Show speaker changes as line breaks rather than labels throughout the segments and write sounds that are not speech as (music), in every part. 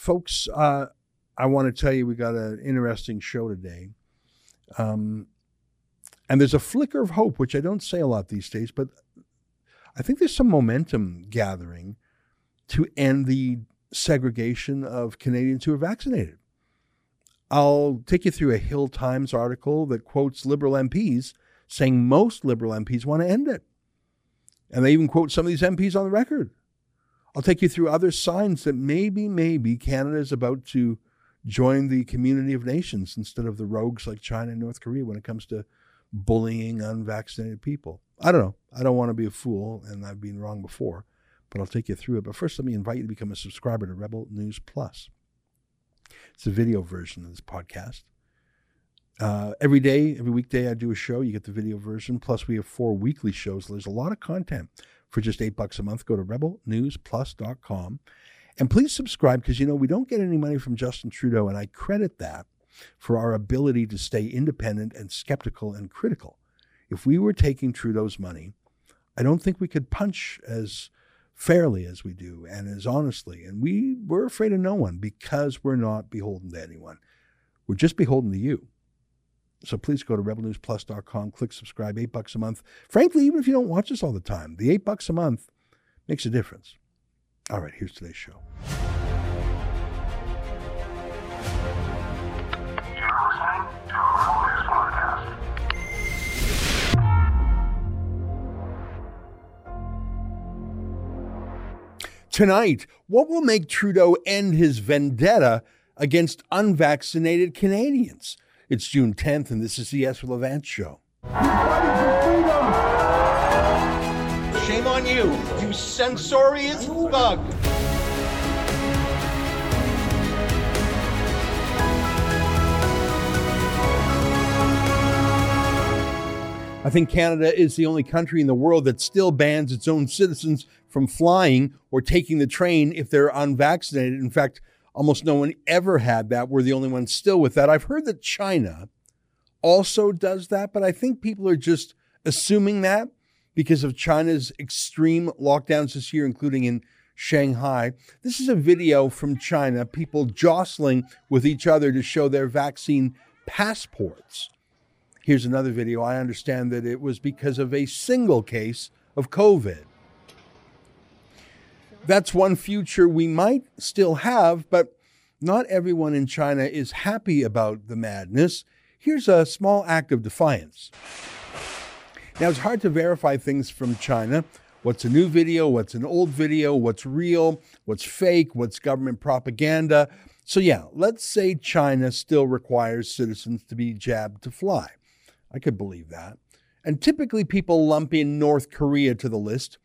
folks, uh, I want to tell you we got an interesting show today. Um, and there's a flicker of hope, which I don't say a lot these days, but I think there's some momentum gathering to end the segregation of Canadians who are vaccinated. I'll take you through a Hill Times article that quotes Liberal MPs saying most Liberal MPs want to end it. And they even quote some of these MPs on the record. I'll take you through other signs that maybe, maybe Canada is about to join the community of nations instead of the rogues like China and North Korea when it comes to bullying unvaccinated people. I don't know. I don't want to be a fool, and I've been wrong before, but I'll take you through it. But first, let me invite you to become a subscriber to Rebel News Plus. It's a video version of this podcast. Uh, every day, every weekday, I do a show. You get the video version. Plus, we have four weekly shows. There's a lot of content for just eight bucks a month. Go to rebelnewsplus.com and please subscribe because, you know, we don't get any money from Justin Trudeau, and I credit that for our ability to stay independent and skeptical and critical. If we were taking Trudeau's money, I don't think we could punch as fairly as we do and as honestly. And we, we're afraid of no one because we're not beholden to anyone. We're just beholden to you. So please go to rebelnewsplus.com, click subscribe, eight bucks a month. Frankly, even if you don't watch us all the time, the eight bucks a month makes a difference. All right, here's today's show. Tonight, what will make Trudeau end his vendetta against unvaccinated Canadians? It's June 10th, and this is the Ezra Levant Show.
Shame on you, you censorious thug.
I think Canada is the only country in the world that still bans its own citizens from flying or taking the train if they're unvaccinated. In fact, almost no one ever had that. We're the only ones still with that. I've heard that China also does that, but I think people are just assuming that because of China's extreme lockdowns this year, including in Shanghai. This is a video from China, people jostling with each other to show their vaccine passports. Here's another video. I understand that it was because of a single case of COVID. That's one future we might still have, but not everyone in China is happy about the madness. Here's a small act of defiance. Now, it's hard to verify things from China. What's a new video? What's an old video? What's real? What's fake? What's government propaganda? So, yeah, let's say China still requires citizens to be jabbed to fly. I could believe that. And typically people lump in North Korea to the list.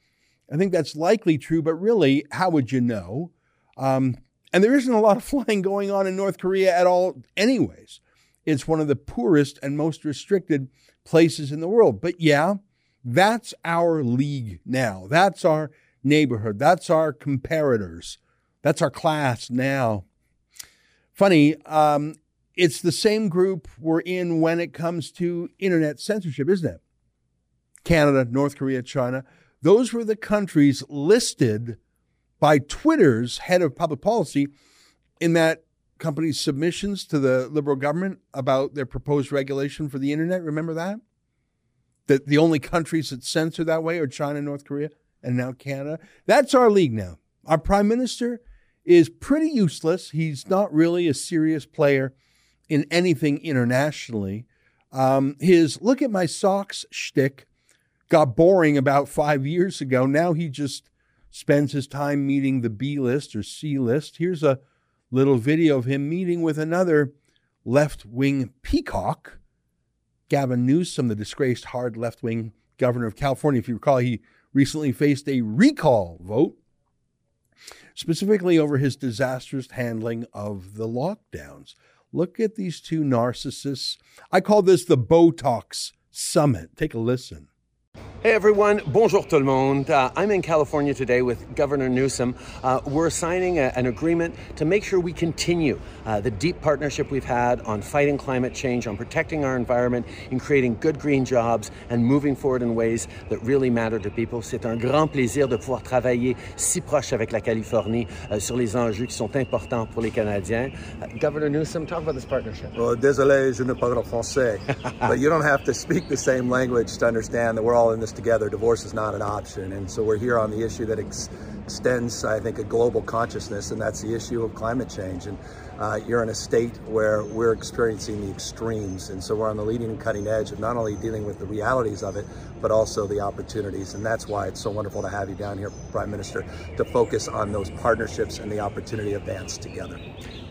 I think that's likely true, but really, how would you know? Um, and there isn't a lot of (laughs) flying going on in North Korea at all, anyways. It's one of the poorest and most restricted places in the world. But yeah, that's our league now. That's our neighborhood. That's our comparators. That's our class now. Funny, um, it's the same group we're in when it comes to internet censorship, isn't it? Canada, North Korea, China. Those were the countries listed by Twitter's head of public policy in that company's submissions to the Liberal government about their proposed regulation for the internet. Remember that? That the only countries that censor that way are China, North Korea, and now Canada. That's our league now. Our prime minister is pretty useless. He's not really a serious player in anything internationally. Um, his look at my socks shtick got boring about five years ago. Now he just spends his time meeting the B list or C list. Here's a little video of him meeting with another left wing peacock, Gavin Newsom, the disgraced hard left wing governor of California. If you recall, he recently faced a recall vote, specifically over his disastrous handling of the lockdowns. Look at these two narcissists. I call this the Botox Summit. Take a listen.
Hey everyone, bonjour tout le monde. Uh, I'm in California today with Governor Newsom. Uh, we're signing a, an agreement to make sure we continue uh, the deep partnership we've had on fighting climate change, on protecting our environment, in creating good green jobs, and moving forward in ways that really matter to people. C'est un grand plaisir de pouvoir travailler si proche avec la Californie uh, sur les enjeux qui sont importants pour les Canadiens. Uh, Governor Newsom, talk about this partnership.
Well, désolé, je ne parle français. (laughs) but you don't have to speak the same language to understand that we're all in this together. Divorce is not an option. And so we're here on the issue that ex- extends, I think, a global consciousness, and that's the issue of climate change. And uh, you're in a state where we're experiencing the extremes. And so we're on the leading and cutting edge of not only dealing with the realities of it, but also the opportunities. And that's why it's so wonderful to have you down here, Prime Minister, to focus on those partnerships and the opportunity of dance together.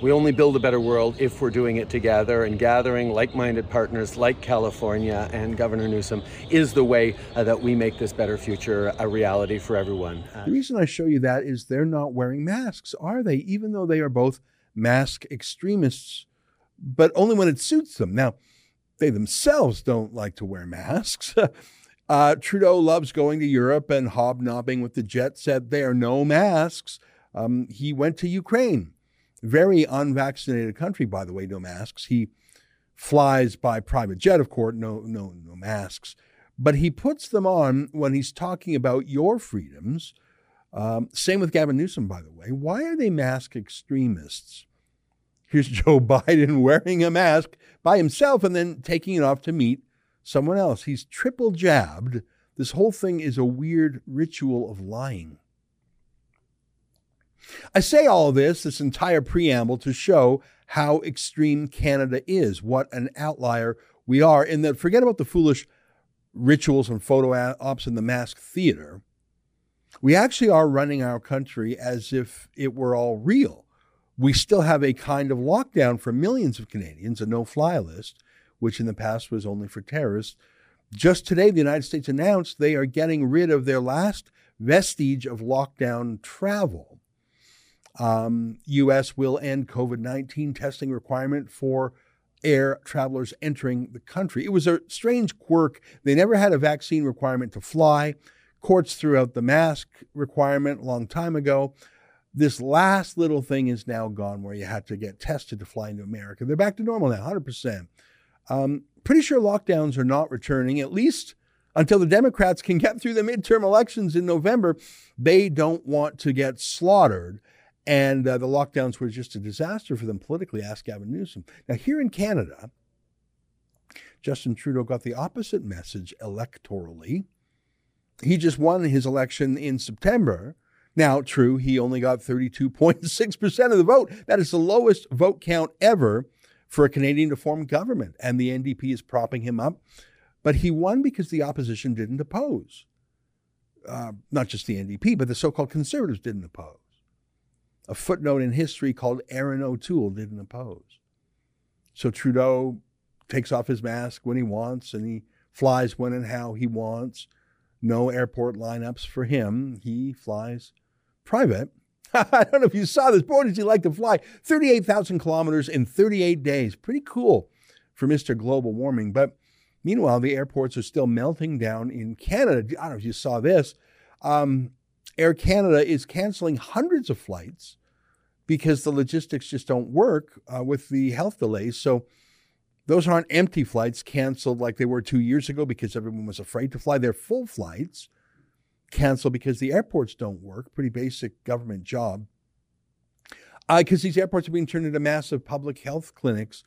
We only build a better world if we're doing it together, and gathering like minded partners like California and Governor Newsom is the way uh, that we make this better future a reality for everyone.
Uh, the reason I show you that is they're not wearing masks, are they? Even though they are both mask extremists, but only when it suits them. Now, they themselves don't like to wear masks. (laughs) uh, Trudeau loves going to Europe and hobnobbing with the jet set. There are no masks. Um, he went to Ukraine very unvaccinated country, by the way, no masks. He flies by private jet, of course, no, no, no masks. But he puts them on when he's talking about your freedoms. Um, same with Gavin Newsom, by the way. Why are they mask extremists? Here's (laughs) Joe Biden wearing a mask by himself and then taking it off to meet someone else. He's triple jabbed. This whole thing is a weird ritual of lying. I say all this, this entire preamble, to show how extreme Canada is, what an outlier we are, in that forget about the foolish rituals and photo ops in the mask theater. We actually are running our country as if it were all real. We still have a kind of lockdown for millions of Canadians, a no fly list, which in the past was only for terrorists. Just today, the United States announced they are getting rid of their last vestige of lockdown travel. Um, U.S. will end COVID 19 testing requirement for air travelers entering the country. It was a strange quirk. They never had a vaccine requirement to fly. Courts threw out the mask requirement a long time ago. This last little thing is now gone where you had to get tested to fly into America. They're back to normal now, 100%. Um, pretty sure lockdowns are not returning, at least until the Democrats can get through the midterm elections in November. They don't want to get slaughtered and uh, the lockdowns were just a disaster for them politically, ask Gavin Newsom. Now, here in Canada, Justin Trudeau got the opposite message electorally. He just won his election in September. Now, true, he only got 32.6% of the vote. That is the lowest vote count ever for a Canadian to form government. And the NDP is propping him up. But he won because the opposition didn't oppose. Uh, not just the NDP, but the so called conservatives didn't oppose a footnote in history called Erin O'Toole didn't oppose. So Trudeau takes off his mask when he wants and he flies when and how he wants. No airport lineups for him. He flies private. (laughs) I don't know if you saw this. Boy, does he like to fly 38,000 kilometers in 38 days. Pretty cool for Mr. Global Warming. But meanwhile, the airports are still melting down in Canada. I don't know if you saw this. Um, Air Canada is canceling hundreds of flights because the logistics just don't work uh, with the health delays. So those aren't empty flights canceled like they were two years ago because everyone was afraid to fly. They're full flights canceled because the airports don't work. Pretty basic government job. Because uh, these airports are being turned into massive public health clinics,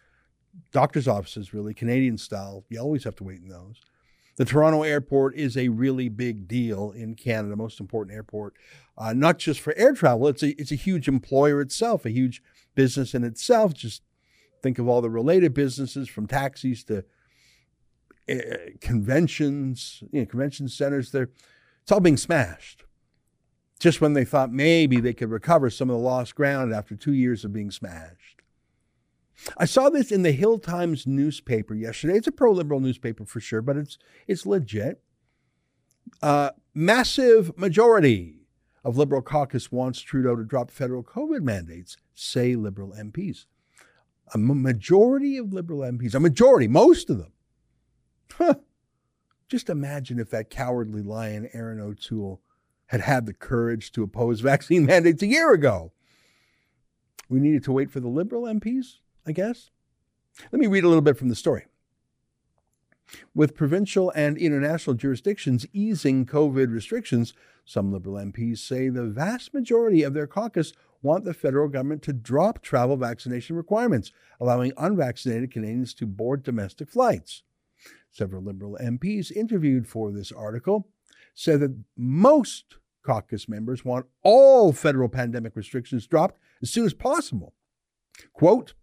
doctors' offices, really, Canadian style. You always have to wait in those. The Toronto airport is a really big deal in Canada, most important airport, uh, not just for air travel. It's a it's a huge employer itself, a huge business in itself. Just think of all the related businesses, from taxis to uh, conventions, you know, convention centers. There, it's all being smashed. Just when they thought maybe they could recover some of the lost ground after two years of being smashed. I saw this in the Hill Times newspaper yesterday. It's a pro liberal newspaper for sure, but it's it's legit. Uh, massive majority of Liberal caucus wants Trudeau to drop federal COVID mandates, say Liberal MPs. A majority of Liberal MPs, a majority, most of them, huh, Just imagine if that cowardly lion, Erin O'Toole, had had the courage to oppose (laughs) vaccine mandates a year ago. We needed to wait for the Liberal MPs, I guess. Let me read a little bit from the story. With provincial and international jurisdictions easing COVID restrictions, some Liberal MPs say the vast majority of their caucus want the federal government to drop travel vaccination requirements, allowing unvaccinated Canadians to board domestic flights. Several Liberal MPs interviewed for this article said that most caucus members want all federal pandemic restrictions dropped as soon as possible. Quote,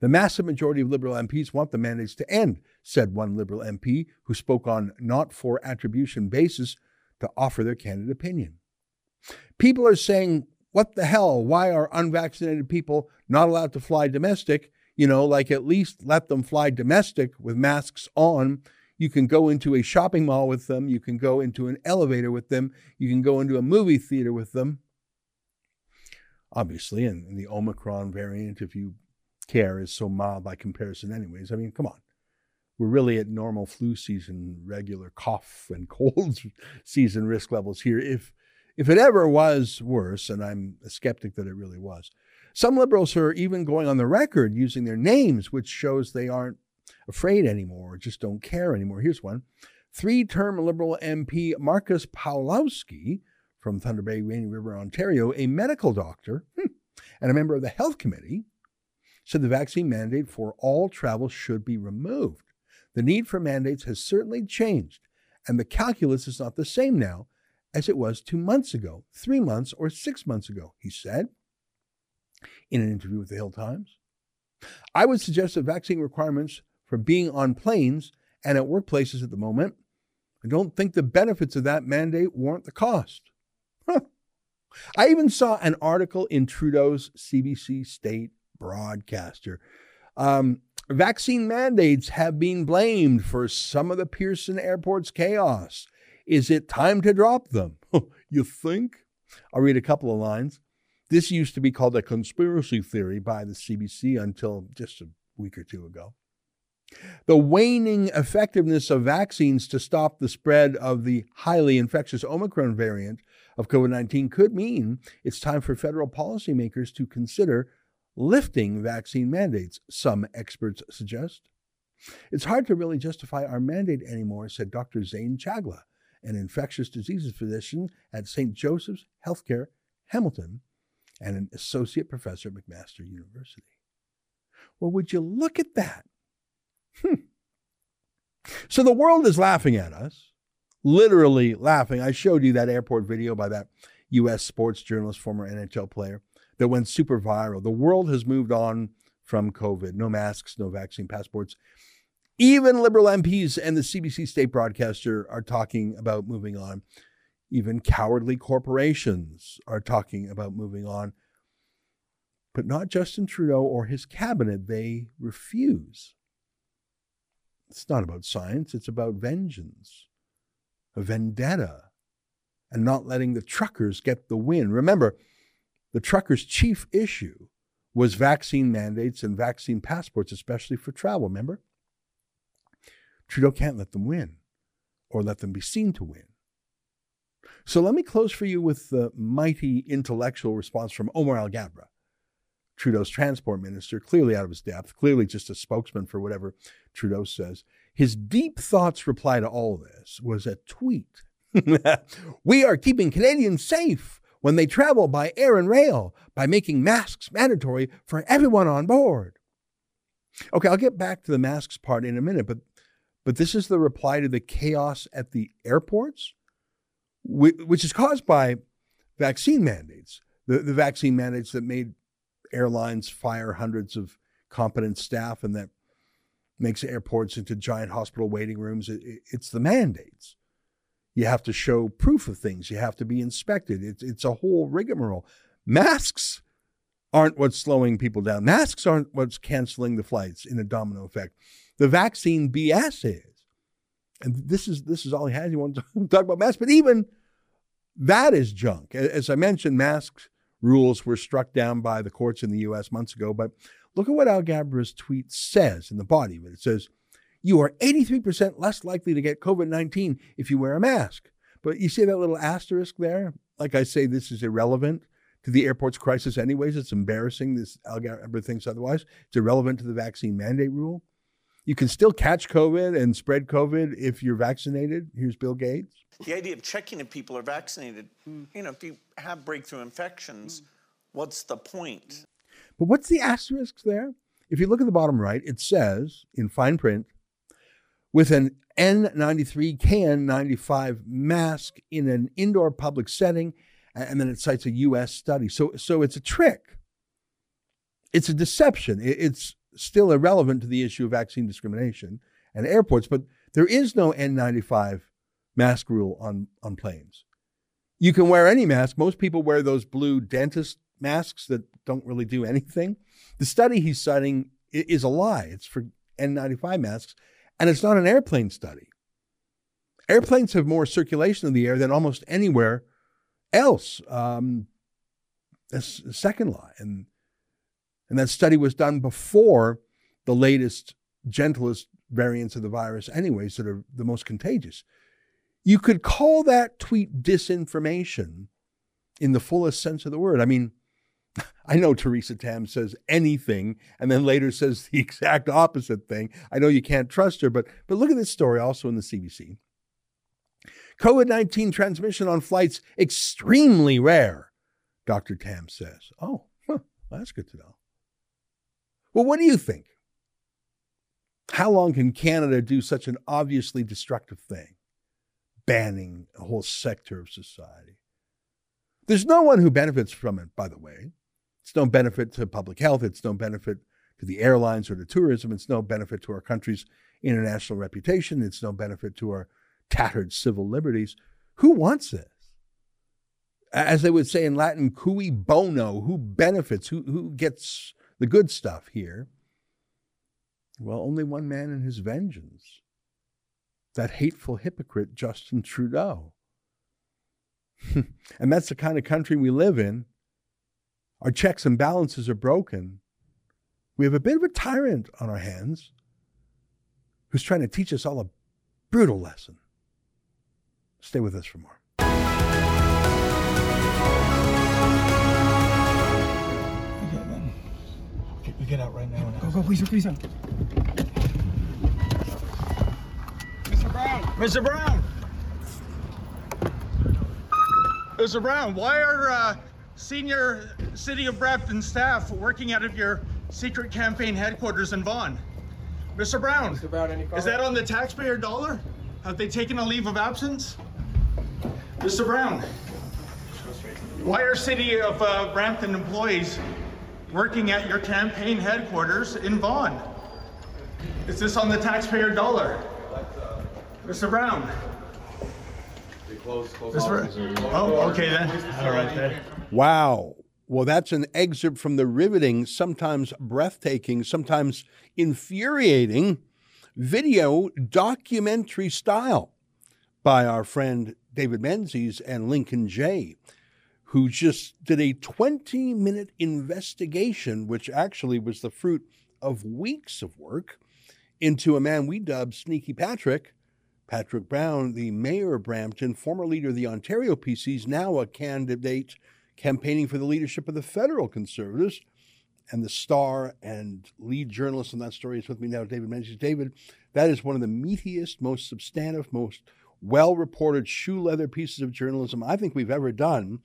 the massive majority of Liberal MPs want the mandates to end, said one Liberal MP who spoke on not for attribution basis to offer their candid opinion. People are saying, what the hell? Why are unvaccinated people not allowed to fly domestic? You know, like at least let them fly domestic with masks on. You can go into a shopping mall with them. You can go into an elevator with them. You can go into a movie theater with them. Obviously, and the Omicron variant, if you care, is so mild by comparison, anyways. I mean, come on we're really at normal flu season, regular cough and (laughs) cold season risk levels here. If if it ever was worse, and I'm a skeptic that it really was, some liberals are even going on the record using their names, which shows they aren't afraid anymore or just don't care anymore. Here's one three term Liberal MP Marcus Powlowski from Thunder Bay, Rainy River, Ontario, a medical doctor hmm, and a member of the Health Committee, said the vaccine mandate for all travel should be removed. The need for mandates has certainly changed, and the calculus is not the same now as it was two months ago, three months, or six months ago, he said in an interview with the Hill Times. I would suggest that vaccine requirements for being on planes and at workplaces at the moment, I don't think the benefits of that mandate warrant the cost. Huh. I even saw an article in Trudeau's CBC state broadcaster um, Vaccine mandates have been blamed for some of the Pearson Airport's chaos. Is it time to drop them? (laughs) you think? I'll read a couple of lines. This used to be called a conspiracy theory by the CBC until just a week or two ago. The waning effectiveness of vaccines to stop the spread of the highly infectious Omicron variant of COVID 19 could mean it's time for federal policymakers to consider lifting vaccine mandates, some experts suggest. It's hard to really justify our mandate anymore, said Dr. Zain Chagla, an infectious diseases physician at St. Joseph's Healthcare, Hamilton, and an associate professor at McMaster University. Well, would you look at that? Hmm. So the world is laughing at us, literally laughing. I showed you that airport video by that U.S. sports journalist, former NHL player that went super viral. The world has moved on from COVID. No masks, no vaccine passports. Even liberal MPs and the CBC state broadcaster are talking about moving on. Even cowardly corporations are talking about moving on. But not Justin Trudeau or his cabinet. They refuse. It's not about science, it's about vengeance, a vendetta, and not letting the truckers get the win. Remember, the truckers' chief issue was vaccine mandates and vaccine passports, especially for travel, remember? Trudeau can't let them win or let them be seen to win. So let me close for you with the mighty intellectual response from Omar Alghabra, Trudeau's transport minister, clearly out of his depth, clearly just a spokesman for whatever Trudeau says. His deep thoughts reply to all this was a tweet. (laughs) we are keeping Canadians safe when they travel by air and rail by making masks mandatory for everyone on board. Okay, I'll get back to the masks part in a minute, but but this is the reply to the chaos at the airports, which is caused by vaccine mandates. The, the vaccine mandates that made airlines fire hundreds of competent staff and that makes airports into giant hospital waiting rooms. It, it's the mandates. You have to show proof of things. You have to be inspected. It's a whole rigmarole. Masks aren't what's slowing people down. Masks aren't what's canceling the flights in a domino effect. The vaccine BS is. And this is this is all he has. He wants to (laughs) talk about masks, but even that is junk. As I mentioned, masks rules were struck down by the courts in the U.S. months ago. But look at what Alghabra's tweet says in the body of it. It says, you are 83% less likely to get COVID 19 if you wear a mask. But you see that little asterisk there? Like I say, this is irrelevant to the airport's crisis, anyways. It's embarrassing. This Alghabra thinks otherwise. It's irrelevant to the vaccine mandate rule. You can still catch COVID and spread COVID if you're vaccinated. Here's Bill Gates.
The idea of checking if people are vaccinated, mm. you know, if you have breakthrough infections, mm. what's the point?
But what's the asterisk there? If you look at the bottom right, it says in fine print with an N93 KN95 mask in an indoor public setting, and then it cites a US study. So, so it's a trick. It's a deception. It's still irrelevant to the issue of vaccine discrimination and airports, but there is no N95 mask rule on, on planes. You can wear any mask. Most people wear those blue dentist masks that don't really do anything. The study he's citing is a lie. It's for N95 masks, and it's not an airplane study. Airplanes have more circulation of the air than almost anywhere else. Um, that's the second lie. And, and that study was done before the latest, gentlest variants of the virus, anyways, that are the most contagious. You could call that tweet disinformation in the fullest sense of the word. I mean, (laughs) I know Theresa Tam says anything and then later says the (laughs) exact opposite thing. I know you can't trust her, but but look at this story also in the CBC. COVID-19 transmission on flights extremely rare, Dr. Tam says. Oh, huh, that's good to know. Well, what do you think? How long can Canada do such an obviously destructive thing? Banning a whole sector of society. There's no one who benefits from it, by the way. It's no benefit to public health. It's no benefit to the airlines or to tourism. It's no benefit to our country's international reputation. It's no benefit to our tattered civil liberties. Who wants this? As they would say in Latin, cui bono, who benefits, who, who gets the good stuff here? Well, only one man and his vengeance that hateful hypocrite, Justin Trudeau. (laughs) and that's the kind of country we live in our checks and balances are broken. We have a bit of a tyrant on our hands who's trying to teach us all a brutal lesson. Stay with us for more.
Get out right now. Go, go, please, please. Sir.
Mr. Brown! Mr. Brown! Mr. Brown, why are uh, senior City of Brampton staff working out of your secret campaign headquarters in Vaughan. Mr. Brown, Mr. Brown is that on the taxpayer dollar? Have they taken a leave of absence? Mr. Brown, why are City of uh, Brampton employees working at your campaign headquarters in Vaughan? Is this on the taxpayer dollar? Mr. Brown. Oh, okay then. All right then.
Wow. Well, that's an excerpt from the riveting, sometimes breathtaking, sometimes infuriating video documentary style by our friend David Menzies and Lincoln Jay, who just did a 20 minute investigation, which actually was the fruit of weeks of work, into a man we dubbed Sneaky Patrick. Patrick Brown, the mayor of Brampton, former leader of the Ontario PCs, now a candidate campaigning for the leadership of the federal conservatives. And the star and lead journalist on that story is with me now, David Menzies. David, that is one of the meatiest, most substantive, most well reported shoe leather pieces of journalism I think we've ever done.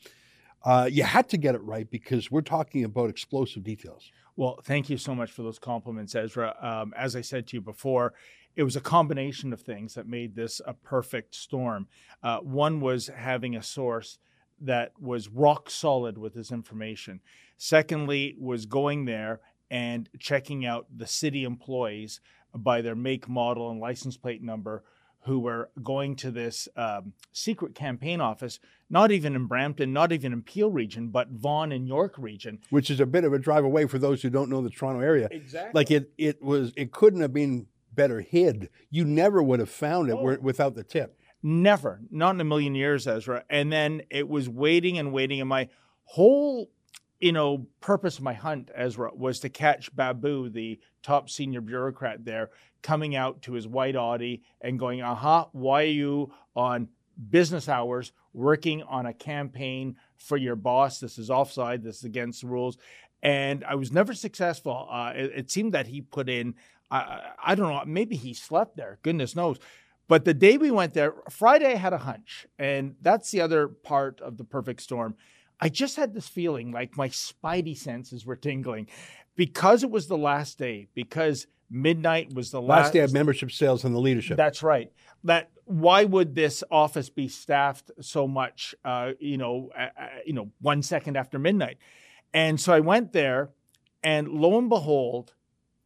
Uh, you had to get it right because we're talking about explosive details.
Well, thank you so much for those compliments, Ezra. Um, as I said to you before, it was a combination of things that made this a perfect storm. Uh, one was having a source that was rock solid with his information. Secondly, was going there and checking out the city employees by their make, model, and license plate number who were going to this um, secret campaign office, not even in Brampton, not even in Peel region, but Vaughan and York region.
Which is a bit of a drive away for those who don't know the Toronto area.
Exactly.
Like it, it was, it couldn't have been better hid. You never would have found it oh. without the tip.
Never, not in a million years, Ezra. And then it was waiting and waiting, and my whole you know, purpose of my hunt, Ezra, was to catch Babu, the top senior bureaucrat there, coming out to his white Audi and going, aha, why are you on business hours working on a campaign for your boss? This is offside. This is against the rules. And I was never successful. Uh, it, it, seemed that he put in, uh, I don't know, maybe he slept there. Goodness knows. But the day we went there, Friday, I had a hunch. And that's the other part of the perfect storm I just had this feeling like my spidey senses were tingling because it was the last day, because midnight was the last,
last day of membership sales and the leadership.
That's right. That why would this office be staffed so much? Uh, you know, uh, you know, one second after midnight, and so I went there, and lo and behold,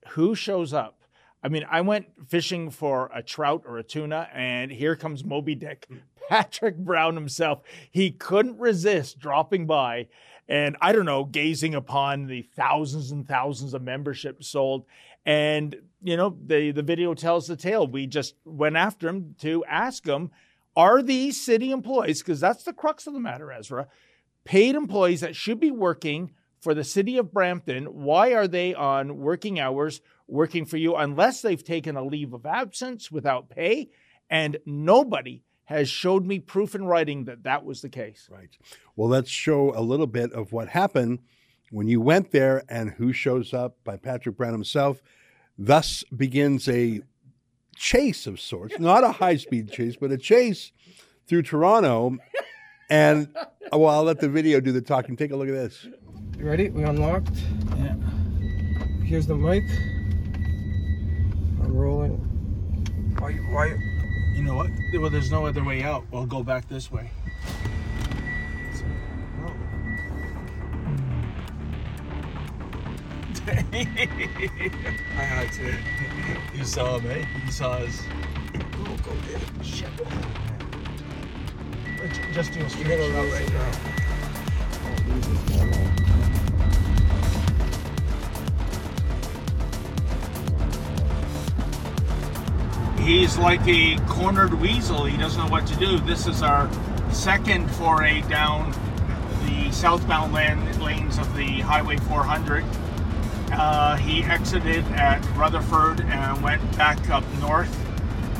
who shows up? I mean, I went fishing for a trout or a tuna, and here comes Moby Dick, Patrick Brown himself. He couldn't resist dropping by and I don't know, gazing upon the thousands and thousands of memberships sold. And, you know, the, the video tells the tale. We just went after him to ask him, are these city employees, because that's the crux of the matter, Ezra, paid employees that should be working for the city of Brampton? Why are they on working hours? working for you unless they've taken a leave of absence without pay. And nobody has showed me proof in writing that that was the case.
Right. Well, let's show a little bit of what happened when you went there and who shows up by Patrick Brown himself. Thus begins a chase of sorts, not a high speed (laughs) chase, but a chase through Toronto. And (laughs) oh, well, I'll let the video do the talking. Take a look at this.
You ready? We unlocked. Yeah. Here's the mic. I'm rolling.
Why? Why? You know what? Well, there's no other way out. We'll go back this way. I had to. You saw me. You saw us.
Oh, go get it. Shit.
Just do a straight shot right now. he's like a cornered weasel. He doesn't know what to do. This is our second foray down the southbound land, lanes of the Highway 400. Uh, he exited at Rutherford and went back up north,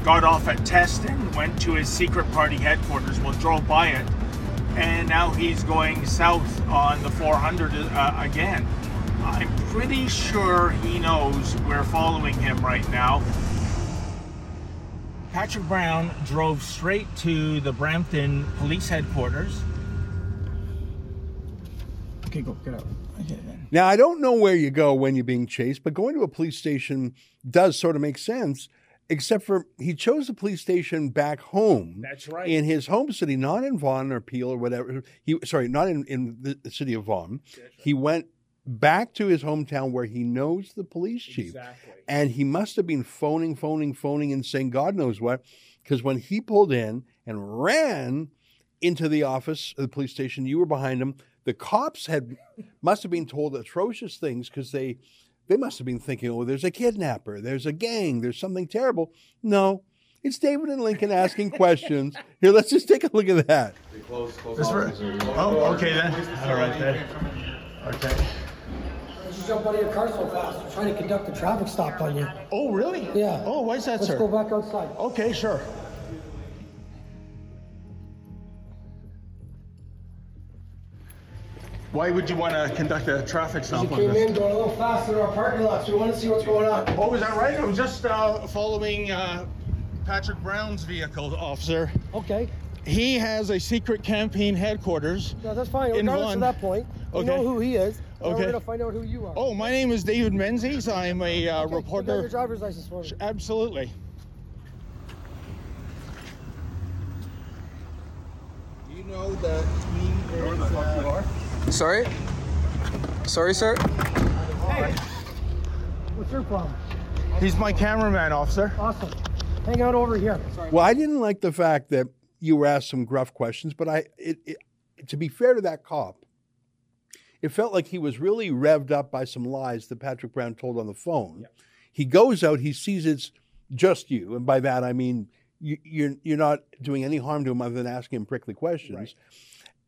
got off at Teston, went to his secret party headquarters, well, drove by it, and now he's going south on the 400 uh, again. I'm pretty sure he knows we're following him right now. Patrick Brown drove straight to the Brampton police headquarters.
Okay, go, get out. Okay,
now, I don't know where you go when you're being chased, but going to a police station does sort of make sense, except for he chose the police station back home.
That's right.
In his home city, not in Vaughan or Peel or whatever. He Sorry, not in, in the city of Vaughan. Right. He went back to his hometown where he knows the police chief.
Exactly.
And he must have been phoning, phoning, phoning, and saying God knows what. Because when he pulled in and ran into the office of the police station, you were behind him. The cops had must have been told atrocious things because they they must have been thinking, oh, there's a kidnapper, there's a gang, there's something terrible. No, it's David and Lincoln asking questions. Here, let's just take a look at that.
Close, close oh, okay then. All right then. Okay
jump out of your car so fast. We're trying to conduct a traffic stop on you.
Oh, really?
Yeah.
Oh, why is that, sir?
Let's go back outside.
Okay, sure. Why would you want to conduct a traffic stop
you came in going a little faster in our parking lot, so we want to see what's going on.
Oh, is that right? I was just uh, following uh, Patrick Brown's vehicle, officer.
Okay.
He has a secret campaign headquarters.
No, that's fine. Regardless of that point, we okay. know who he is. Okay. we're gonna find out who you are.
Oh, my name is David Menzies. I'm a uh, okay, reporter.
You your driver's license for me.
Absolutely. You know that he is. Where the fuck you are?
Sorry. Sorry, sir.
Hey. What's your problem?
He's my cameraman, officer.
Awesome. Hang out over here.
Sorry. Well, I didn't like the fact that you were asked some gruff questions, but I, it, it, to be fair to that cop, it felt like he was really revved up by some lies that Patrick Brown told on the phone. Yeah. He goes out, he sees it's just you, and by that I mean you, you're you're not doing any harm to him other than asking him prickly questions, right.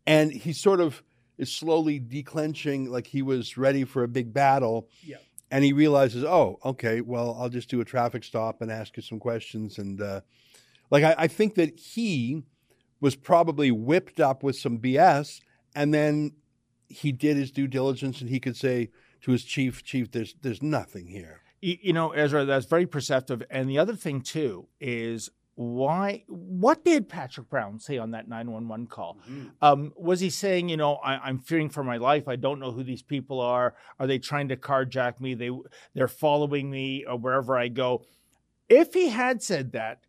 and he sort of is slowly declenching, like he was ready for a big battle.
Yeah.
And he realizes, oh, okay, well, I'll just do a traffic stop and ask you some questions. And uh, like, I, I think that he was probably whipped up with some BS, and then he did his due diligence, and he could say to his chief, "Chief, there's there's nothing here."
You, you know, Ezra, that's very perceptive. And the other thing too is why what did patrick brown say on that 911 call? Um, was he saying you know I, am fearing for my life. I don't know who these people are. Are they trying to carjack me? They they're following me or wherever i go. If he had said that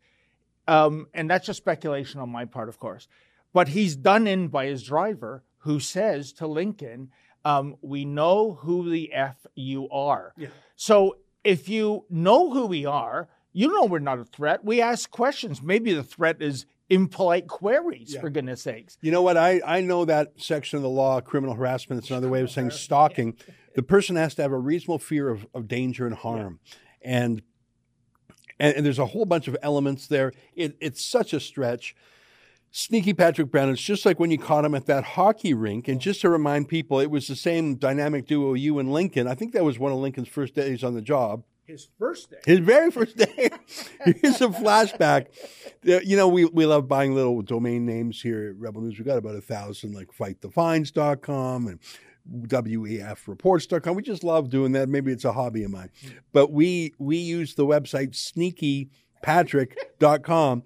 um, and that's just speculation on my part of course but he's done in by his driver who says to lincoln um, we know who the f you are.
Yeah.
so if you know who we are you know we're not a threat. We ask questions. Maybe the threat is impolite queries,
Yeah.
for goodness sakes.
You know what? I, I know that section of the law, criminal harassment. It's another way of saying stalking. (laughs) The person has to have a reasonable fear of, of danger and harm, and, and and there's a whole bunch of elements there. It, it's such a stretch. Sneaky Patrick Brown. It's just like when you caught him at that hockey rink. And just to remind people, it was the same dynamic duo, you and Lincoln. I think that was one of Lincoln's first days on the job.
His first day.
His very first day. (laughs) Here's a flashback. You know, we, we love buying little domain names here at Rebel News. We've got about a thousand, like fightthefines.com and wefreports.com. We just love doing that. Maybe it's a hobby of mine. But we we use the website sneakypatrick.com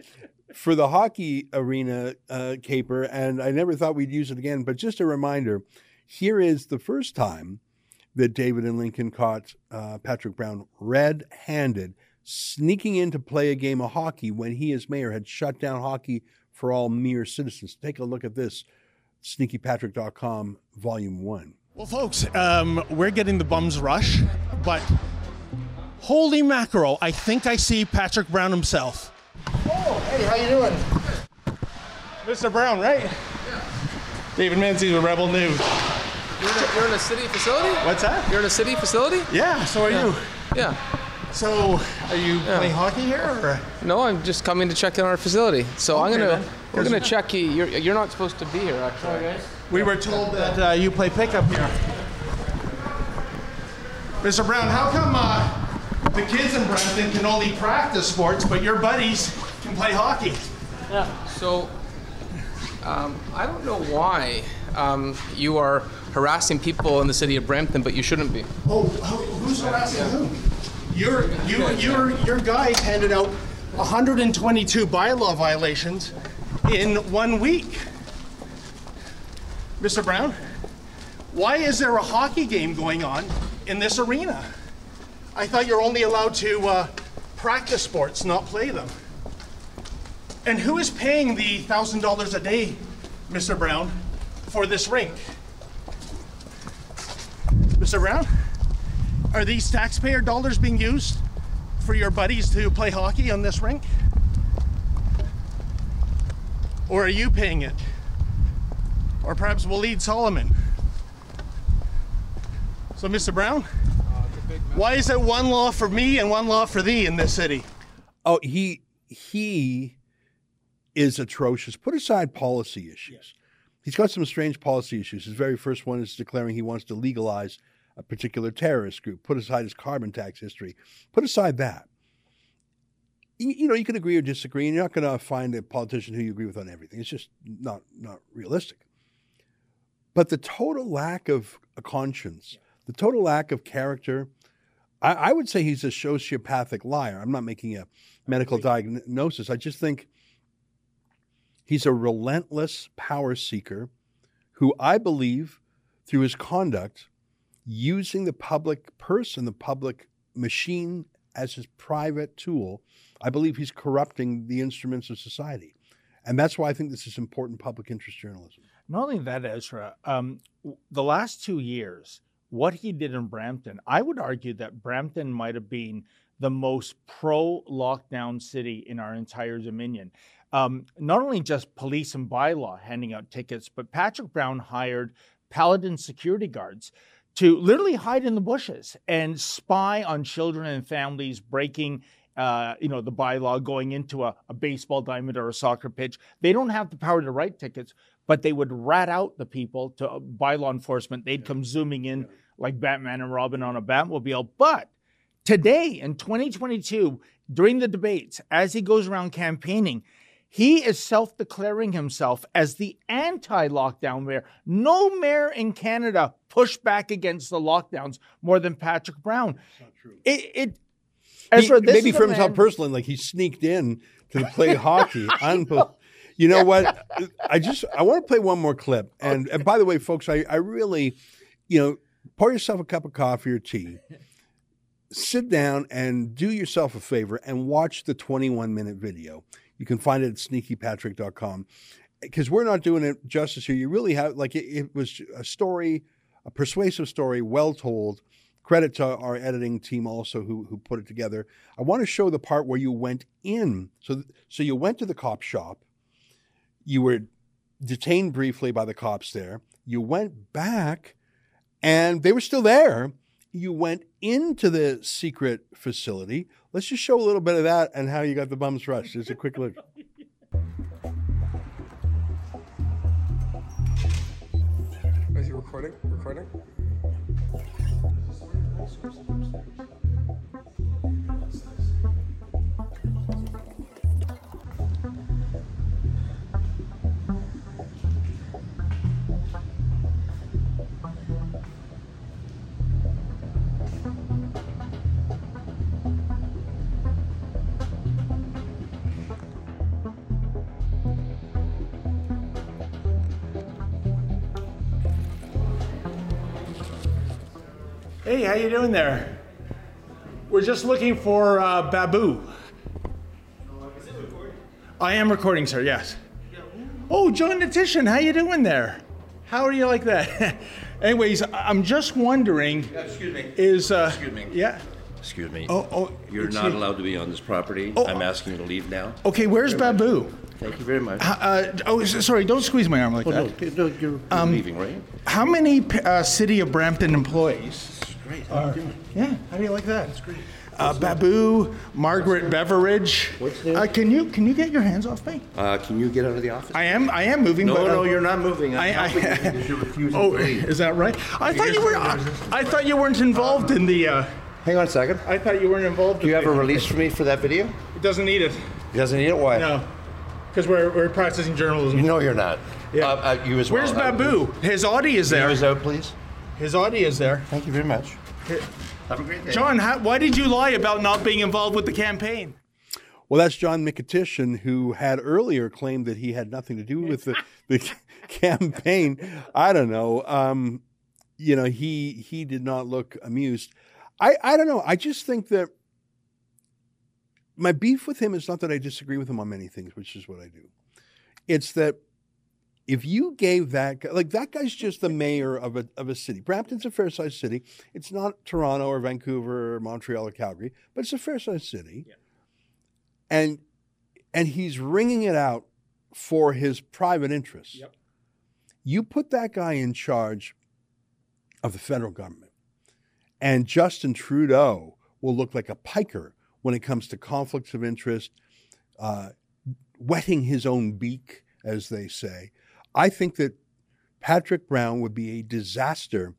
for the hockey arena uh, caper, and I never thought we'd use it again. But just a reminder, here is the first time that David and Lincoln caught uh, Patrick Brown red handed sneaking in to play a game of hockey when he, as mayor, had shut down hockey for all mere citizens. Take a look at this sneakypatrick.com, volume one.
Well, folks, um, we're getting the bums rush, but holy mackerel, I think I see Patrick Brown himself.
Oh, Hey, how you doing?
Mr. Brown, right? Yeah. David Menzies with Rebel News.
You're in, a, you're in a city facility?
What's that?
You're in a city facility?
Yeah, so are you.
Yeah.
So, are you playing hockey here? Or?
No, I'm just coming to check in our facility. So I'm gonna
then.
we're gonna check you. You're, you're not supposed to be here, actually.
We were told that uh, you play pickup here. Mr. Brown, how come uh, the kids in Brampton can only practice sports, but your buddies can play hockey? Yeah.
So um, I don't know why um, you are harassing people in the city of Brampton, but you shouldn't be.
Oh, who's harassing who? Your, you, your, your guys handed out 122 bylaw violations in one week. Mr. Brown, why is there a hockey game going on in this arena? I thought you're only allowed to uh, practice sports, not play them. And who is paying the $1,000 a day, Mr. Brown, for this rink? Mr. Brown? Are these taxpayer dollars being used for your buddies to play hockey on this rink? Or are you paying it? Or perhaps Waleed Solomon? So, Mr. Brown, why is it one law for me and one law for thee in this city?
Oh, he he is atrocious. Put aside policy issues. He's got some strange policy issues. His very first one is declaring he wants to legalize a particular terrorist group. Put aside his carbon tax history. Put aside that. You, you know, you can agree or disagree, and you're not going to find a politician who you agree with on everything. It's just not not realistic. But the total lack of a conscience, the total lack of character, I, I would say he's a sociopathic liar. I'm not making a medical diagnosis. I just think he's a relentless power seeker who I believe, through his conduct, using the public person, the public machine as his private tool, I believe he's corrupting the instruments of society. And that's why I think this is important public interest journalism.
Not only that, Ezra, um, the last two years, what he did in Brampton, I would argue that Brampton might have been the most pro lockdown city in our entire dominion. Um, not only just police and bylaw handing out tickets, but Patrick Brown hired Paladin security guards to literally hide in the bushes and spy on children and families breaking uh, you know, the bylaw going into a, a baseball diamond or a soccer pitch. They don't have the power to write tickets, but they would rat out the people to uh, by enforcement. They'd come zooming in like Batman and Robin on a Batmobile. But today in 2022, during the debates, as he goes around campaigning, he is self declaring himself as the anti lockdown mayor. No mayor in Canada pushed back against the lockdowns more than Patrick Brown. It, it
Ezra, he, maybe for himself man... personally, like he sneaked in to play (laughs) hockey. Unbelievable. You know what? I just I want to play one more clip. And, okay. and by the way, folks, I, I really, you know, pour yourself a cup of coffee or tea, (laughs) sit down and do yourself a favor and watch the 21 minute video. You can find it at sneakypatrick.com because we're not doing it justice here. You really have, like, it, it was a story, a persuasive story, well told. Credit to our editing team also who, who put it together. I want to show the part where you went in. So, so you went to the cop shop. You were detained briefly by the cops there. You went back and they were still there. You went into the secret facility. Let's just show a little bit of that and how you got the bums rush. Just a quick look.
Is he recording? Recording?
Hey, how you doing there? We're just looking for uh, Babu. I am recording, sir. Yes. Oh, John Natition, how you doing there? How are you like that? (laughs) Anyways, I'm just wondering.
excuse me.
Is uh,
excuse me.
Yeah.
Excuse me.
Oh, oh.
You're not allowed to be on this property. Oh, I'm asking you to leave now.
Okay, where's
very
Babu?
Much. Thank you very much.
Uh, oh, sorry. Don't squeeze my arm like
oh,
that.
No, no you're, um, leaving, right?
How many uh, City of Brampton employees
great. How are, you doing?
yeah, how do you like that?
That's great.
Uh, Babu, Margaret Beveridge.
What's new?
Uh, can you can you get your hands off me?
Uh, can you get out of the office?
I am I am moving.
No,
but,
no, you're not moving.
I'm
I, I, because (laughs) you're refusing
oh,
to leave.
is that right? I thought you were. I, I, thought you weren't involved in the. Uh,
Hang on a second.
I thought you weren't involved.
Do you have a release for me for that video?
It doesn't need it.
It doesn't need it. Why?
No, because we're we're practicing journalism.
No, you're not.
Yeah.
Uh, uh, you as well.
Where's
well.
Babu? His Audi is there.
His out, please.
His Audi is there.
Thank you very much. Have a great day.
John, how, why did you lie about not being involved with the campaign?
Well, that's John Mykytyshyn, who had earlier claimed that he had nothing to do with the, (laughs) the campaign. I don't know. Um, you know, he he did not look amused. I, I don't know. I just think that my beef with him is not that I disagree with him on many things, which is what I do. It's that if you gave that guy, like that guy's just the (laughs) mayor of a, of a city. Brampton's a fair sized city. It's not Toronto or Vancouver or Montreal or Calgary, but it's a fair sized city. Yeah. And and he's wringing it out for his private interests.
Yep.
You put that guy in charge of the federal government, and Justin Trudeau will look like a piker when it comes to conflicts of interest, uh, wetting his own beak, as they say. I think that Patrick Brown would be a disaster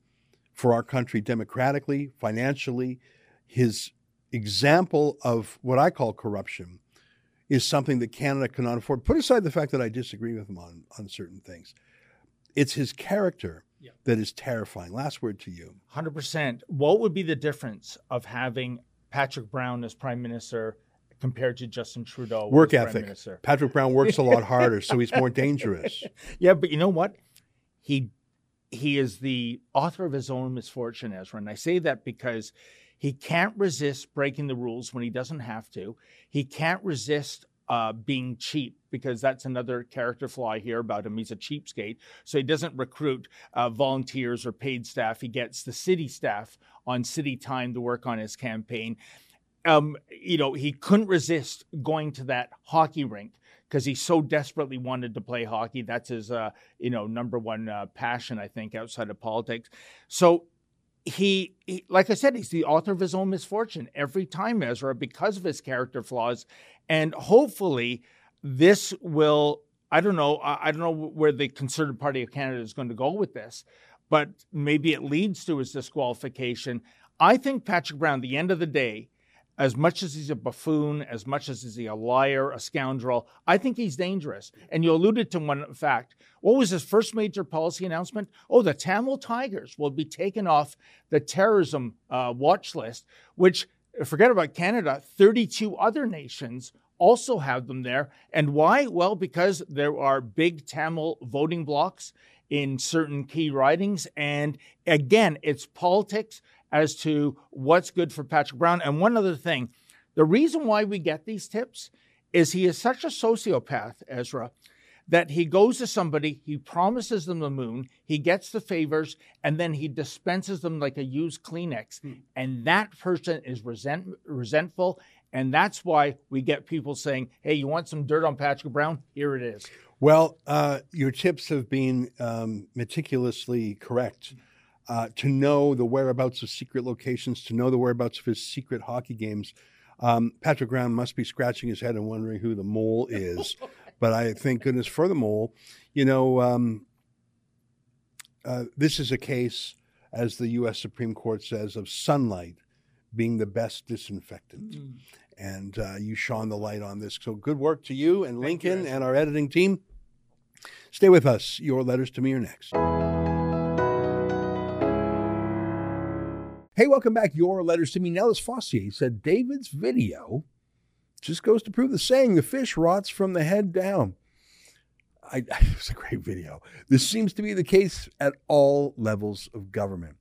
for our country democratically, financially. His example of what I call corruption is something that Canada cannot afford. Put aside the fact that I disagree with him on, on certain things. It's his character yeah. that is terrifying. Last word to you.
100%. What would be the difference of having Patrick Brown as prime minister compared to Justin Trudeau.
Work ethic. Patrick Brown works a lot (laughs) harder, so he's more dangerous. (laughs)
Yeah, but you know what? He he is the author of his own misfortune, Ezra. And I say that because he can't resist breaking the rules when he doesn't have to. He can't resist uh, being cheap because that's another character flaw I hear about him. He's a cheapskate. So he doesn't recruit uh, volunteers or paid staff. He gets the city staff on city time to work on his campaign um, you know, he couldn't resist going to that hockey rink because he so desperately wanted to play hockey. That's his, uh, you know, number one uh, passion, I think, outside of politics. So he, he, like I said, he's the author of his own misfortune every time, Ezra, because of his character flaws. And hopefully, this will. I don't know. I don't know where the Conservative Party of Canada is going to go with this, but maybe it leads to his disqualification. I think Patrick Brown, the end of the day, as much as he's a buffoon, as much as he's a liar, a scoundrel, I think he's dangerous. And you alluded to one fact. What was his first major policy announcement? Oh, the Tamil Tigers will be taken off the terrorism uh, watch list, which, forget about Canada, 32 other nations also have them there. And why? Well, because there are big Tamil voting blocks in certain key ridings. And again, it's politics as to what's good for Patrick Brown. And one other thing the reason why we get these tips is he is such a sociopath, Ezra, that he goes to somebody, he promises them the moon, he gets the favors, and then he dispenses them like a used Kleenex. Hmm. And that person is resent, resentful. And that's why we get people saying, hey, you want some dirt on Patrick Brown? Here it is.
Well, uh, your tips have been um, meticulously correct uh, to know the whereabouts of secret locations, to know the whereabouts of his secret hockey games. Um, Patrick Brown must be scratching his head and wondering who the mole is. (laughs) but I thank goodness for the mole. You know, um, uh, this is a case, as the U.S. Supreme Court says, of sunlight being the best disinfectant. Mm. And uh, you shone the light on this. So good work to you and Lincoln you, and our editing team. Stay with us. Your letters to me are next. Hey, welcome back. Your letters to me. Nellis Fossier said David's video just goes to prove the saying the fish rots from the head down. I, (laughs) it's a great video. This seems to be the case at all levels of government.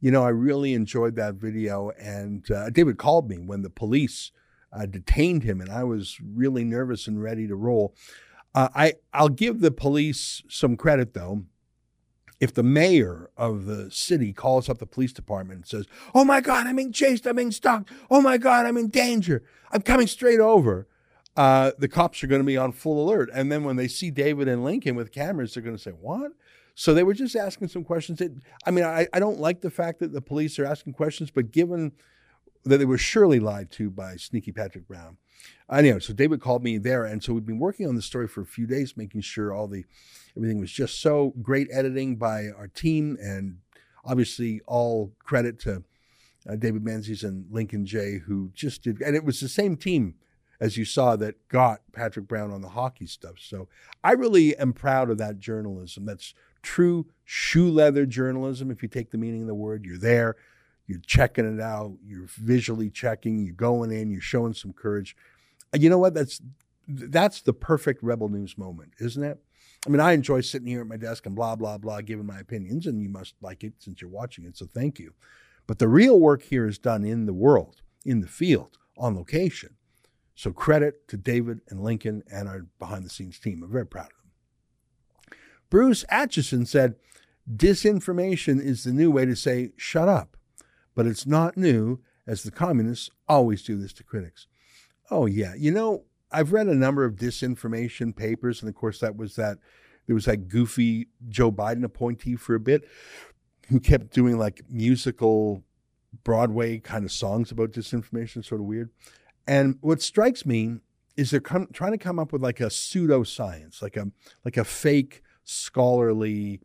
You know, I really enjoyed that video, and uh, David called me when the police uh, detained him, and I was really nervous and ready to roll. Uh, I I'll give the police some credit though if the mayor of the city calls up the police department and says, Oh my God, I'm being chased, I'm being stalked, oh my God, I'm in danger, I'm coming straight over, uh, the cops are going to be on full alert. And then when they see David and Lincoln with cameras, they're going to say, What? So they were just asking some questions. I mean, I, I don't like the fact that the police are asking questions, but given that they were surely lied to by sneaky Patrick Brown. Anyway, so David called me there, and so we've been working on the story for a few days, making sure all the everything was just so great editing by our team, and obviously all credit to uh, David Menzies and Lincoln Jay who just did, and it was the same team as you saw that got Patrick Brown on the hockey stuff. So I really am proud of that journalism. That's true shoe leather journalism. If you take the meaning of the word, you're there you're checking it out, you're visually checking, you're going in, you're showing some courage. You know what? That's that's the perfect rebel news moment, isn't it? I mean, I enjoy sitting here at my desk and blah blah blah, giving my opinions, and you must like it since you're watching it. So thank you. But the real work here is done in the world, in the field, on location. So credit to David and Lincoln and our behind the scenes team. I'm very proud of them. Bruce Atchison said, Disinformation is the new way to say shut up. But it's not new, as the communists always do this to critics. Oh, yeah. You know, I've read a number of disinformation papers, and of course, that was that there was that goofy Joe Biden appointee for a bit who kept doing like musical Broadway kind of songs about disinformation, sort of weird. And what strikes me is they're com- trying to come up with like a pseudoscience, like a like a fake scholarly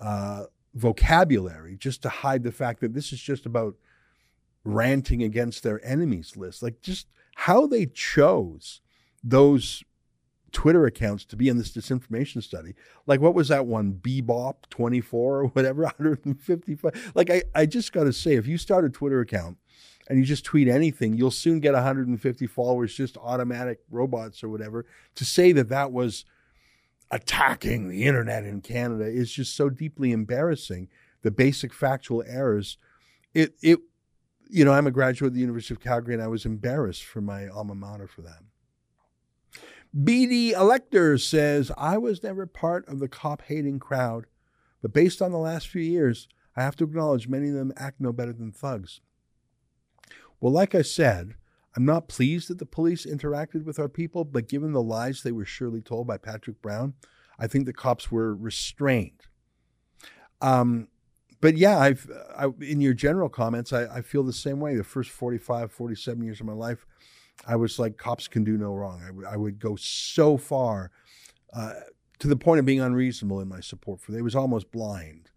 uh, vocabulary just to hide the fact that this is just about ranting against their enemies list. Like just how they chose those Twitter accounts to be in this disinformation study. Like what was that one? Bebop 24 or whatever, (laughs) 155. Like I, I just gotta say, if you start a Twitter account and you just tweet anything, you'll soon get 150 followers, just automatic robots or whatever, to say that that was attacking the internet in Canada is just so deeply embarrassing. The basic factual errors. It it you know, I'm a graduate of the University of Calgary and I was embarrassed for my alma mater for that. BD Elector says, I was never part of the cop hating crowd, but based on the last few years, I have to acknowledge many of them act no better than thugs. Well, like I said, I'm not pleased that the police interacted with our people, but given the lies they were surely told by Patrick Brown, I think the cops were restrained. Um, but yeah, I've I, in your general comments, I, I feel the same way. The first 45, 47 years of my life, I was like, cops can do no wrong. I, w- I would go so far uh, to the point of being unreasonable in my support for them. It was almost blind.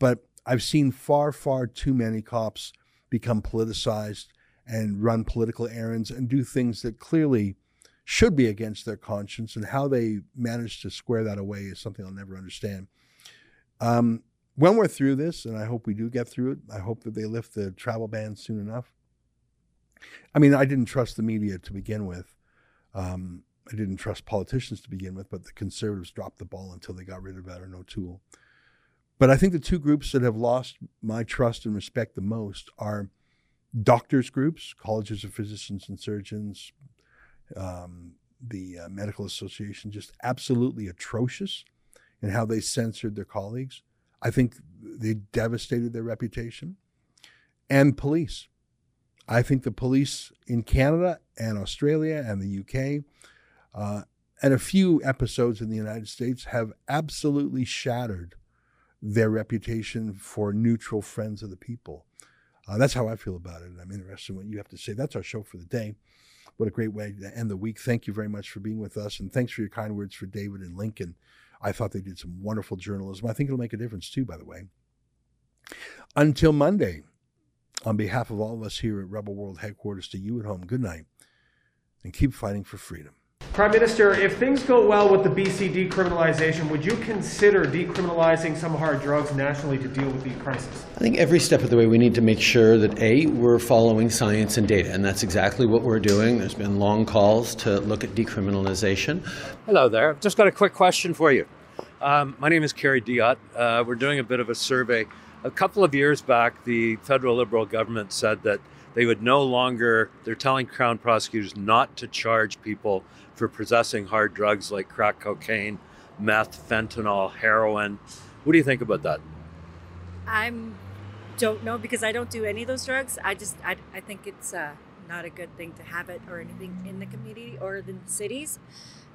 But I've seen far, far too many cops become politicized and run political errands and do things that clearly should be against their conscience. And how they manage to square that away is something I'll never understand. Um, when we're through this, and I hope we do get through it, I hope that they lift the travel ban soon enough. I mean, I didn't trust the media to begin with. Um, I didn't trust politicians to begin with, but the conservatives dropped the ball until they got rid of Erin O'Toole. But I think the two groups that have lost my trust and respect the most are doctors' groups, colleges of physicians and surgeons, um, the uh, medical association, just absolutely atrocious in how they censored their colleagues. I think they devastated their reputation. And police. I think the police in Canada and Australia and the UK uh, and a few episodes in the United States have absolutely shattered their reputation for neutral friends of the people. Uh, that's how I feel about it. And I'm interested in what you have to say. That's our show for the day. What a great way to end the week. Thank you very much for being with us. And thanks for your kind words for David and Lincoln. I thought they did some wonderful journalism. I think it'll make a difference too, by the way. Until Monday, on behalf of all of us here at Rebel World headquarters to you at home, good night and keep fighting for freedom.
Prime Minister, if things go well with the BC decriminalization, would you consider decriminalizing some hard drugs nationally to deal with the crisis?
I think every step of the way we need to make sure that A, we're following science and data, and that's exactly what we're doing. There's been long calls to look at decriminalization.
Hello there. I've just got a quick question for you. Um, my name is Kerry Diotte. Uh, we're doing a bit of a survey. A couple of years back, the federal Liberal government said that they would no longer, they're telling Crown prosecutors not to charge people for possessing hard drugs like crack cocaine, meth, fentanyl, heroin. What do you think about that?
I don't know because I don't do any of those drugs. I just I, I think it's uh, not a good thing to have it or anything in the community or the cities.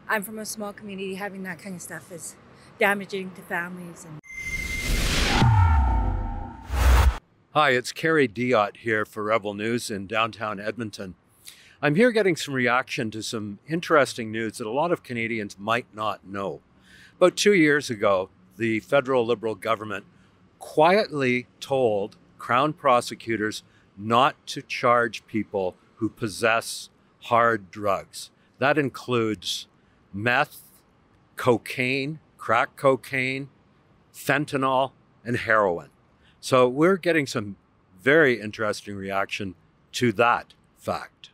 I'm from a small community. Having that kind of stuff is damaging to families and.
Hi, it's Kerry Diotte here for Rebel News in downtown Edmonton. I'm here getting some reaction to some interesting news that a lot of Canadians might not know. About two years ago, the federal Liberal government quietly told Crown prosecutors not to charge people who possess hard drugs. That includes meth, cocaine, crack cocaine, fentanyl, and heroin. So we're getting some very interesting reaction to that fact.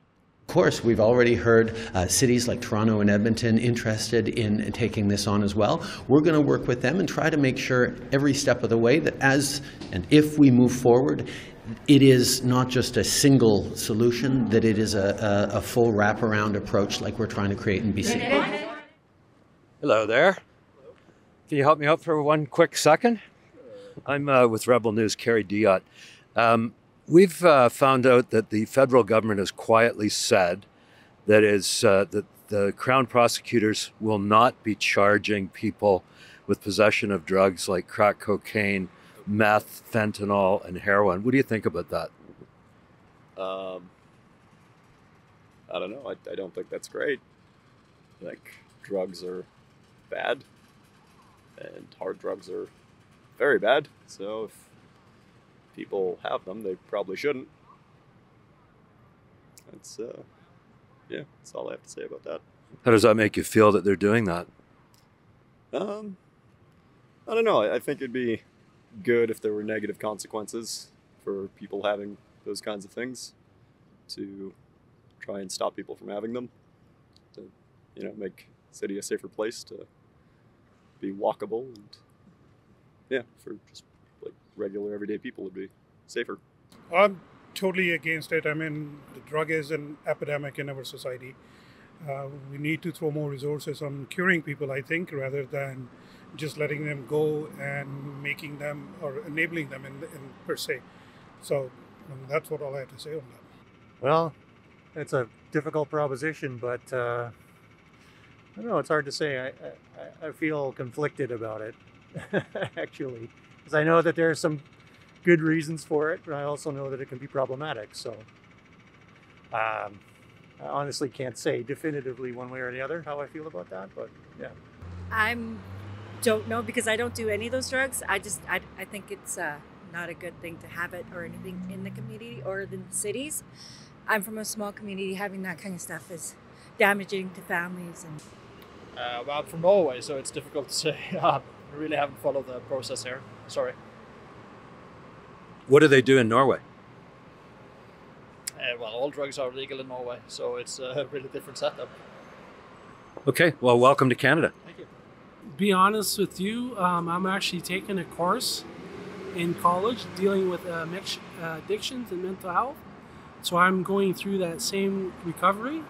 Of course, we've already heard uh, cities like Toronto and Edmonton interested in, in taking this on as well. We're going to work with them and try to make sure every step of the way that as and if we move forward, it is not just a single solution, that it is a, a, a full wraparound approach like we're trying to create in BC.
Hello there. Can you help me out for one quick second? I'm uh, with Rebel News, Kerry Diotte. Um, we've uh, found out that the federal government has quietly said that is uh, that the Crown prosecutors will not be charging people with possession of drugs like crack cocaine, meth, fentanyl, and heroin. What do you think about that?
Um, I don't know. I, I don't think that's great. Like, drugs are bad, and hard drugs are very bad. So if people have them, they probably shouldn't. That's uh, yeah, that's all I have to say about that.
How does that make you feel that they're doing that?
Um, I don't know. I, I think it'd be good if there were negative consequences for people having those kinds of things to try and stop people from having them. To you know, make city a safer place to be walkable and yeah, for just regular everyday people would be safer.
I'm totally against it. I mean, the drug is an epidemic in our society. Uh, we need to throw more resources on curing people, I think, rather than just letting them go and making them or enabling them in, in per se. So that's what all I have to say on that.
Well, it's a difficult proposition, but uh, I don't know. It's hard to say. I, I, I feel conflicted about it, (laughs) actually, because I know that there are some good reasons for it, but I also know that it can be problematic. So um, I honestly can't say definitively one way or the other how I feel about that, but yeah.
I'm don't know because I don't do any of those drugs. I just I, I think it's uh, not a good thing to have it or anything in the community or the cities. I'm from a small community. Having that kind of stuff is damaging to families and.
Uh, well, I'm from Norway, so it's difficult to say. (laughs) I really haven't followed the process here. Sorry.
What do they do in Norway?
Uh, well, all drugs are legal in Norway, so it's a (laughs) really different setup.
Okay, well, welcome to Canada.
Thank you.
Be honest with you, um, I'm actually taking a course in college dealing with uh, mix, uh, addictions and mental health. So I'm going through that same recovery.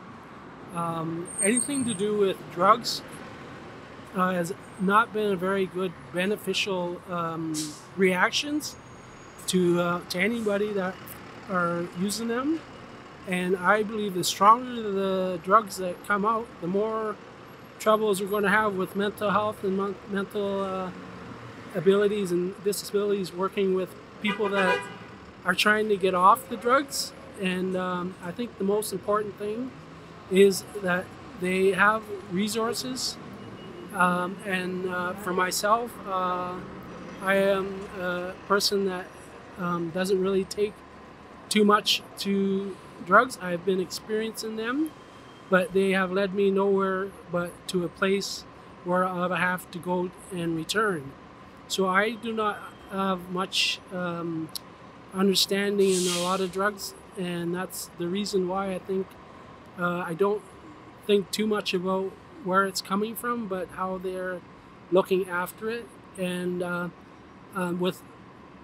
Um, anything to do with drugs uh, has not been a very good beneficial um, reactions to uh, to anybody that are using them. And I believe the stronger the drugs that come out, the more troubles we're going to have with mental health and mental uh, abilities and disabilities working with people that are trying to get off the drugs. And um, I think the most important thing is that they have resources. Um, and uh, for myself, uh, I am a person that um, doesn't really take too much to drugs. I've been experiencing them, but they have led me nowhere but to a place where I have to go and return. So I do not have much um, understanding in a lot of drugs, and that's the reason why I think uh, I don't think too much about where it's coming from, but how they're looking after it. And uh, um, with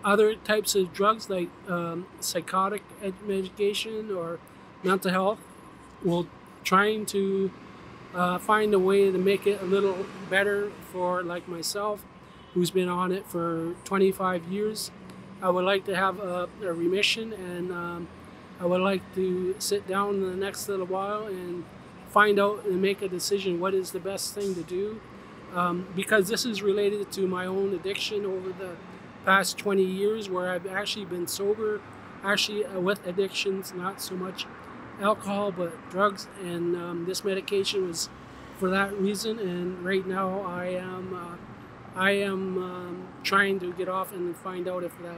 other types of drugs like um, psychotic medication or mental health, we're trying to uh, find a way to make it a little better for like myself, who's been on it for 25 years. I would like to have a, a remission, and um, I would like to sit down in the next little while and find out and make a decision what is the best thing to do. Um, because this is related to my own addiction over the past 20 years where I've actually been sober, actually uh, with addictions, not so much alcohol, but drugs. And um, this medication was for that reason. And right now I am, uh, I am um, trying to get off and find out if that,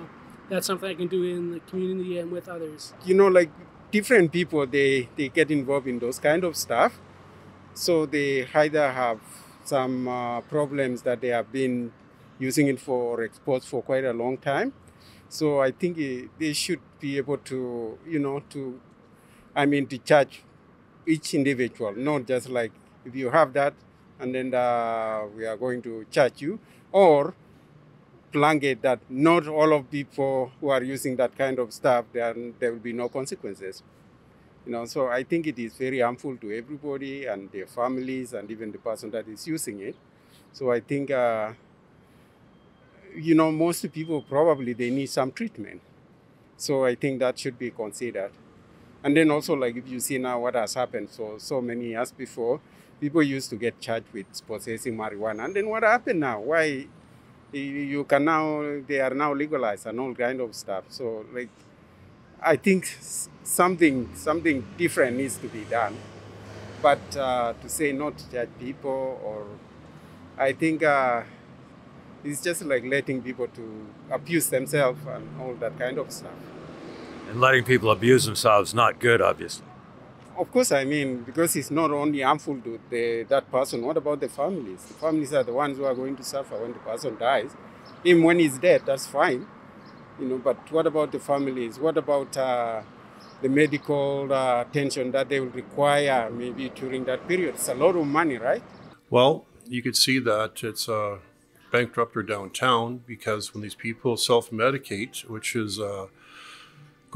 that's something I can do in the community and with others.
You know, like different people, they, they get involved in those kind of stuff. So they either have some uh, problems that they have been using it for exports for quite a long time. So I think it, they should be able to, you know, to, I mean, to charge each individual, not just like if you have that and then uh, we are going to charge you, or blanket that not all of people who are using that kind of stuff, then there will be no consequences. You know, so I think it is very harmful to everybody and their families and even the person that is using it. So I think, uh, you know, most people probably they need some treatment. So I think that should be considered. And then also, like if you see now what has happened, so so many years before, people used to get charged with possessing marijuana, and then what happened now? Why you can now they are now legalized and all kind of stuff. So like I think something something different needs to be done. But uh, to say not to judge people, or I think uh, it's just like letting people to abuse themselves and all that kind of stuff.
And letting people abuse themselves not good, obviously.
Of course, I mean because it's not only harmful to the, that person. What about the families? The families are the ones who are going to suffer when the person dies. Even when he's dead, that's fine you know but what about the families what about uh, the medical uh, attention that they will require maybe during that period it's a lot of money right
well you could see that it's a bankrupter downtown because when these people self-medicate which is uh,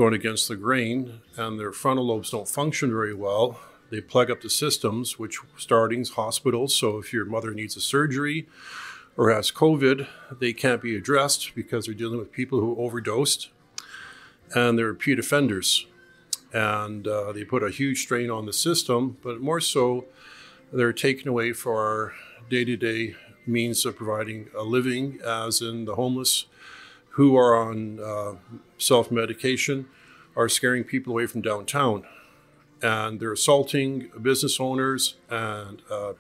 going against the grain and their frontal lobes don't function very well they plug up the systems which startings hospitals so if your mother needs a surgery or has COVID, they can't be addressed because they're dealing with people who overdosed and they're repeat offenders. And uh, they put a huge strain on the system, but more so, they're taken away for our day to day means of providing a living, as in the homeless who are on uh, self medication are scaring people away from downtown. And they're assaulting business owners and uh,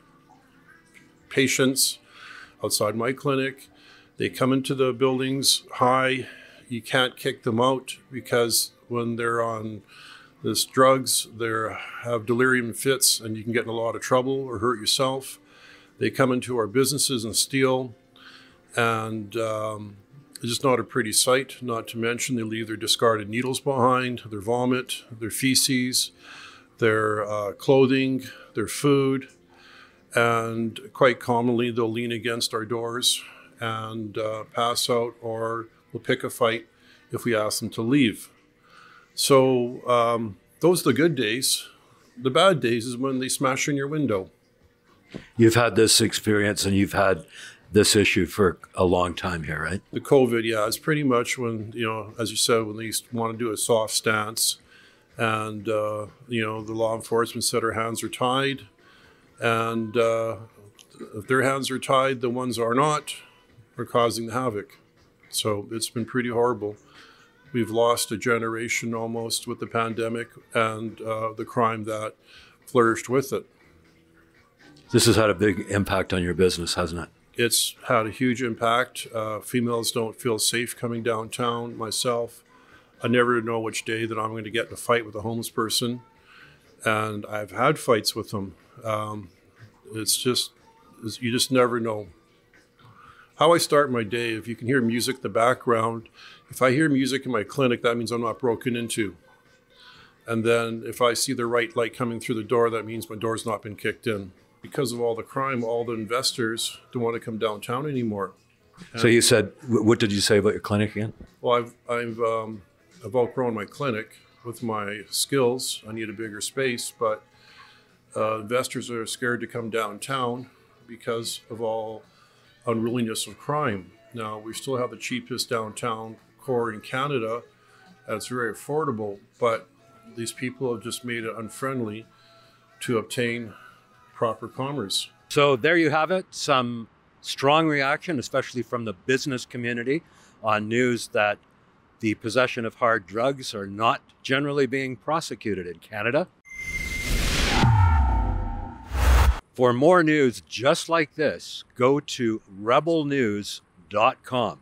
patients outside my clinic. They come into the buildings high. You can't kick them out because when they're on this drugs, they have delirium fits and you can get in a lot of trouble or hurt yourself. They come into our businesses and steal, and um, just not a pretty sight. Not to mention, they leave their discarded needles behind, their vomit, their feces, their uh, clothing, their food, and quite commonly they'll lean against our doors and uh, pass out or will pick a fight if we ask them to leave. So um, those are the good days. The bad days is when they smash in your window.
You've had this experience and you've had this issue for a long time here, right?
The COVID, yeah, it's pretty much when, you know, as you said, when they want to do a soft stance and, uh, you know, the law enforcement said our hands are tied. And uh, if their hands are tied, the ones are not, are causing the havoc. So it's been pretty horrible. We've lost a generation almost with the pandemic and uh, the crime that flourished with it.
This has had a big impact on your business, hasn't it?
It's had a huge impact. Uh, females don't feel safe coming downtown. Myself, I never know which day that I'm going to get in a fight with a homeless person, and I've had fights with them. Um, it's just it's, you just never know. How I start my day, if you can hear music in the background, if I hear music in my clinic, that means I'm not broken into. And then if I see the right light coming through the door, that means my door's not been kicked in because of all the crime, all the investors don't want to come downtown anymore.
so you said, what did you say about your clinic again?
Well, I've I've um, I've outgrown my clinic with my skills. I need a bigger space, but uh, investors are scared to come downtown because of all unruliness of crime. Now we still have the cheapest downtown core in Canada. That's very affordable, but these people have just made it unfriendly to obtain proper commerce.
So there you have it. Some strong reaction, especially from the business community, on news that the possession of hard drugs are not generally being prosecuted in Canada. For more news just like this, go to rebelnews.com.